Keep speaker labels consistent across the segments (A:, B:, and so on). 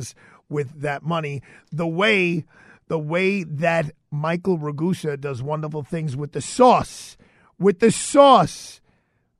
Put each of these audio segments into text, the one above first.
A: things with that money. The way the way that Michael Ragusa does wonderful things with the sauce. With the sauce.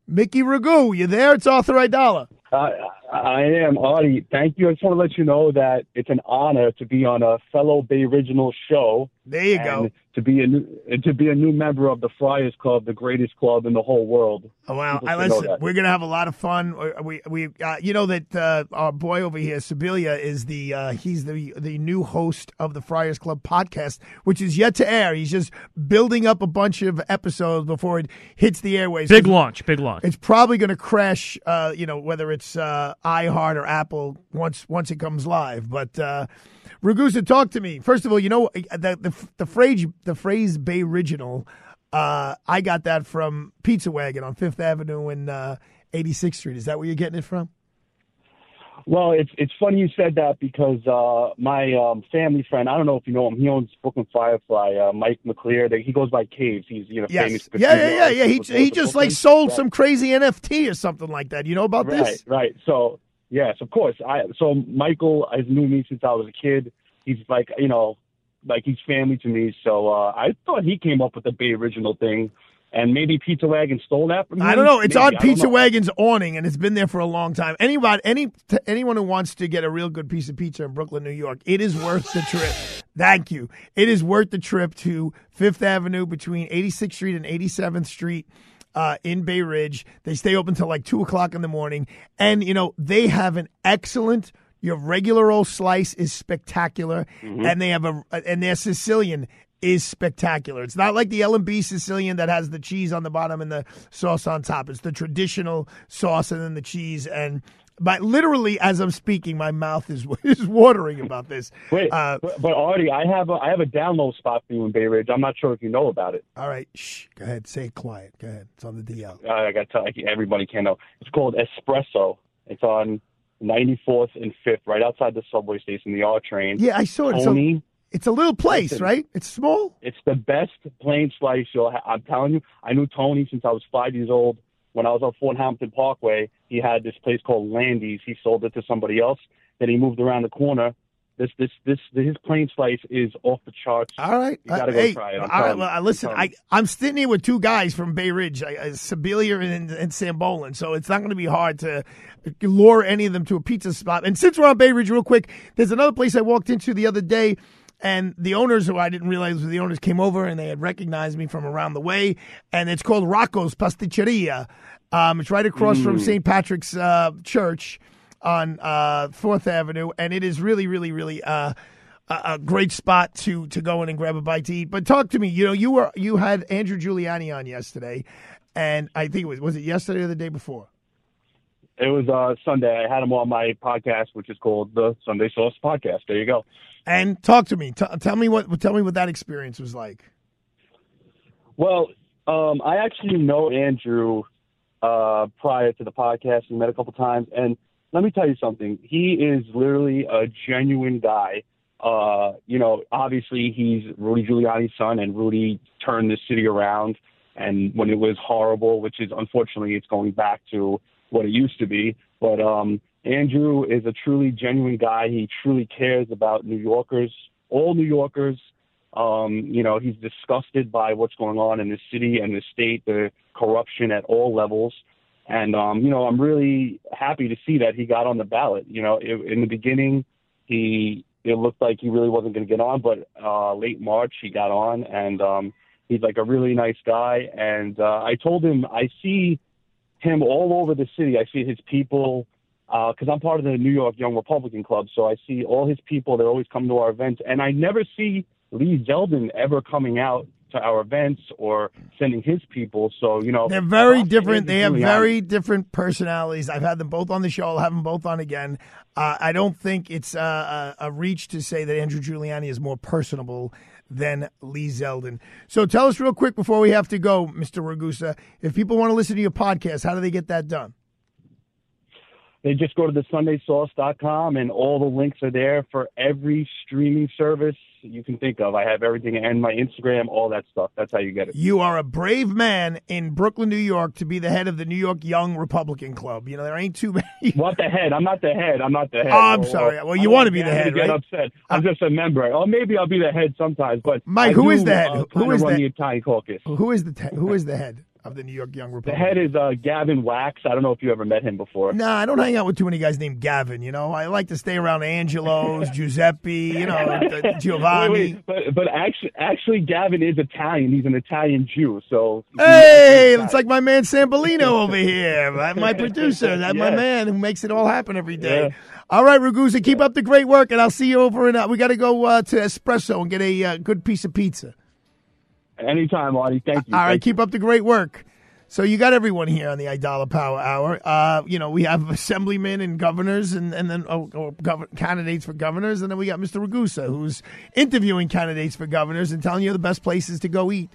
A: Mickey Ragu, you there? It's Arthur Aidala.
B: Uh, I am, Artie. Thank you. I just want to let you know that it's an honor to be on a fellow Bay Original show.
A: There you go.
B: To be a new, to be a new member of the Friars Club, the greatest club in the whole world.
A: Oh, well, I listen. We're gonna have a lot of fun. We we uh, you know that uh, our boy over here, Sibilia, is the uh, he's the the new host of the Friars Club podcast, which is yet to air. He's just building up a bunch of episodes before it hits the airways.
C: Big launch, big launch.
A: It's probably going to crash. Uh, you know whether it's uh, iHeart or Apple once once it comes live, but. Uh, Ragusa, talk to me. First of all, you know the the, the phrase the phrase Bay Original. Uh, I got that from Pizza Wagon on Fifth Avenue and uh, 86th Street. Is that where you're getting it from?
B: Well, it's it's funny you said that because uh, my um, family friend, I don't know if you know him, he owns Brooklyn Firefly, uh, Mike McClear. He goes by Caves. He's you know
A: yes.
B: famous.
A: Yeah, yeah, yeah, yeah. He he just like sold some crazy NFT or something like that. You know about
B: right,
A: this?
B: Right, right. So Yes, of course. I so Michael has knew me since I was a kid. He's like you know, like he's family to me. So uh, I thought he came up with the Bay original thing, and maybe Pizza Wagon stole that from him.
A: I don't know. It's
B: maybe,
A: on Pizza Wagon's awning, and it's been there for a long time. Anybody, any anyone who wants to get a real good piece of pizza in Brooklyn, New York, it is worth the trip. Thank you. It is worth the trip to Fifth Avenue between 86th Street and 87th Street uh, in Bay Ridge. They stay open till like two o'clock in the morning, and you know they have an excellent. Your regular old slice is spectacular, mm-hmm. and they have a and their Sicilian is spectacular. It's not like the L and B Sicilian that has the cheese on the bottom and the sauce on top. It's the traditional sauce and then the cheese and but literally, as I'm speaking, my mouth is is watering about this.
B: Wait, uh, but, but Artie, I have a I have a download spot for you in Bay Ridge. I'm not sure if you know about it.
A: All right, shh. Go ahead. Say it quiet. Go ahead. It's on the DL.
B: Uh, I got to tell everybody can know. It's called Espresso. It's on 94th and 5th, right outside the subway station, the R train.
A: Yeah, I saw it. Tony, so it's a little place, listen, right? It's small.
B: It's the best plain slice you'll. Ha- I'm telling you, I knew Tony since I was five years old when I was on Fort Hamilton Parkway, he had this place called Landy's. He sold it to somebody else. Then he moved around the corner. This, this, this, his plain slice is off the charts.
A: All right,
B: you gotta uh, go hey, try it. I'm
A: all right, well, listen, I, I'm sitting here with two guys from Bay Ridge, I, I, Sibilia and, and Sambolin, so it's not going to be hard to lure any of them to a pizza spot. And since we're on Bay Ridge, real quick, there's another place I walked into the other day and the owners, who I didn't realize were the owners, came over and they had recognized me from around the way. And it's called Rocco's Pasticceria. Um, it's right across mm. from St. Patrick's uh, Church on uh, Fourth Avenue, and it is really, really, really uh, a, a great spot to to go in and grab a bite to eat. But talk to me. You know, you were you had Andrew Giuliani on yesterday, and I think it was was it yesterday or the day before.
B: It was uh, Sunday. I had him on my podcast, which is called the Sunday Sauce Podcast. There you go.
A: And talk to me. T- tell me what. Tell me what that experience was like.
B: Well, um, I actually know Andrew uh, prior to the podcast. We met a couple times, and let me tell you something. He is literally a genuine guy. Uh, you know, obviously he's Rudy Giuliani's son, and Rudy turned the city around. And when it was horrible, which is unfortunately it's going back to what it used to be. But um, Andrew is a truly genuine guy. He truly cares about New Yorkers, all New Yorkers. Um, you know, he's disgusted by what's going on in the city and the state, the corruption at all levels. And, um, you know, I'm really happy to see that he got on the ballot. You know, it, in the beginning, he, it looked like he really wasn't going to get on, but, uh, late March, he got on and, um, he's like a really nice guy. And, uh, I told him, I see him all over the city. I see his people, because uh, I'm part of the New York Young Republican Club, so I see all his people. They always come to our events, and I never see Lee Zeldin ever coming out to our events or sending his people. So you know,
A: they're very different. They have very different personalities. I've had them both on the show. I'll have them both on again. Uh, I don't think it's uh, a, a reach to say that Andrew Giuliani is more personable than Lee Zeldin. So tell us real quick before we have to go, Mr. Ragusa, if people want to listen to your podcast, how do they get that done?
B: They just go to the sundaysauce.com and all the links are there for every streaming service you can think of. I have everything and my Instagram, all that stuff. That's how you get it.
A: You are a brave man in Brooklyn, New York, to be the head of the New York Young Republican Club. You know there ain't too many.
B: What the head? I'm not the head. I'm not the head.
A: Oh, I'm sorry. Well, you
B: I
A: want to be the head,
B: Get
A: right?
B: upset. I'm just a member. Or maybe I'll be the head sometimes. But
A: Mike,
B: I
A: who is
B: do,
A: the head?
B: Uh,
A: Who is the-
B: the Italian caucus?
A: Who is the te- who is the head of the New York Young
B: The head is uh, Gavin Wax. I don't know if you ever met him before.
A: Nah, I don't hang out with too many guys named Gavin. You know, I like to stay around Angelo's, Giuseppe, you know, Giovanni.
B: Wait, wait, but but actually, actually, Gavin is Italian. He's an Italian Jew. So
A: Hey, it's like my man Sambolino over here, my, my producer, that my man who makes it all happen every day.
B: Yeah.
A: All right, Ragusa, keep up the great work, and I'll see you over in. Uh, we got to go uh, to Espresso and get a uh, good piece of pizza.
B: Anytime, Marty. Thank you.
A: All right,
B: Thank you.
A: keep up the great work. So you got everyone here on the Aidala Power Hour. Uh, you know, we have assemblymen and governors, and and then oh, oh, gov- candidates for governors, and then we got Mr. Ragusa, who's interviewing candidates for governors and telling you the best places to go eat.